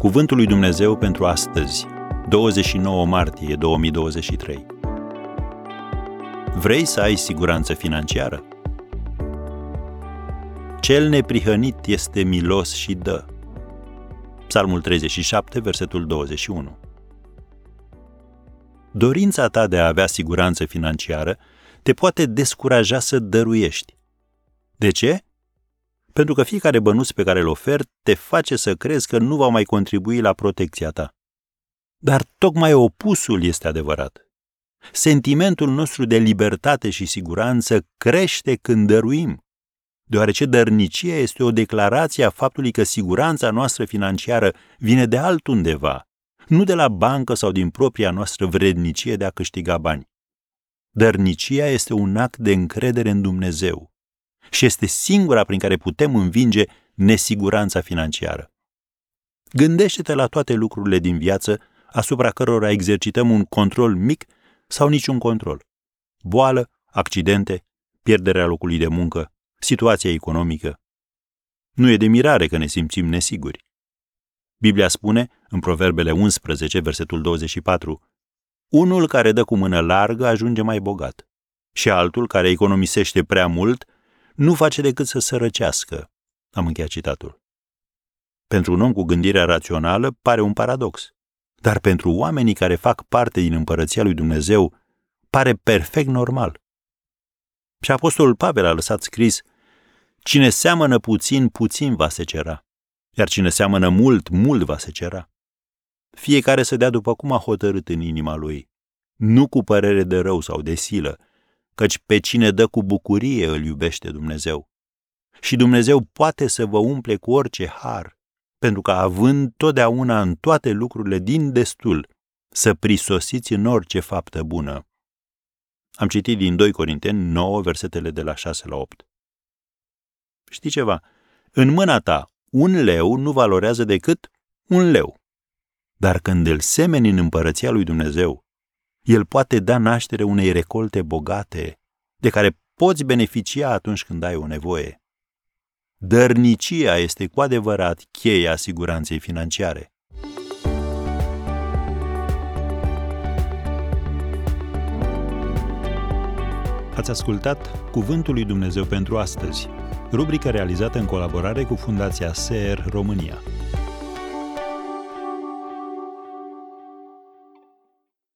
Cuvântul lui Dumnezeu pentru astăzi, 29 martie 2023. Vrei să ai siguranță financiară? Cel neprihănit este milos și dă. Psalmul 37, versetul 21. Dorința ta de a avea siguranță financiară te poate descuraja să dăruiești. De ce? Pentru că fiecare bănuț pe care îl oferi te face să crezi că nu va mai contribui la protecția ta. Dar tocmai opusul este adevărat. Sentimentul nostru de libertate și siguranță crește când dăruim, deoarece dărnicia este o declarație a faptului că siguranța noastră financiară vine de altundeva, nu de la bancă sau din propria noastră vrednicie de a câștiga bani. Dărnicia este un act de încredere în Dumnezeu și este singura prin care putem învinge nesiguranța financiară. Gândește-te la toate lucrurile din viață asupra cărora exercităm un control mic sau niciun control. Boală, accidente, pierderea locului de muncă, situația economică. Nu e de mirare că ne simțim nesiguri. Biblia spune, în Proverbele 11, versetul 24, Unul care dă cu mână largă ajunge mai bogat și altul care economisește prea mult nu face decât să sărăcească. Am încheiat citatul. Pentru un om cu gândirea rațională pare un paradox, dar pentru oamenii care fac parte din împărăția lui Dumnezeu pare perfect normal. Și apostolul Pavel a lăsat scris, Cine seamănă puțin, puțin va se cera, iar cine seamănă mult, mult va se cera. Fiecare să dea după cum a hotărât în inima lui, nu cu părere de rău sau de silă, căci pe cine dă cu bucurie îl iubește Dumnezeu. Și Dumnezeu poate să vă umple cu orice har, pentru că având totdeauna în toate lucrurile din destul, să prisosiți în orice faptă bună. Am citit din 2 Corinteni 9, versetele de la 6 la 8. Știi ceva? În mâna ta, un leu nu valorează decât un leu. Dar când îl semeni în împărăția lui Dumnezeu, el poate da naștere unei recolte bogate, de care poți beneficia atunci când ai o nevoie. Dărnicia este cu adevărat cheia siguranței financiare. Ați ascultat Cuvântul lui Dumnezeu pentru astăzi, rubrica realizată în colaborare cu Fundația SER România.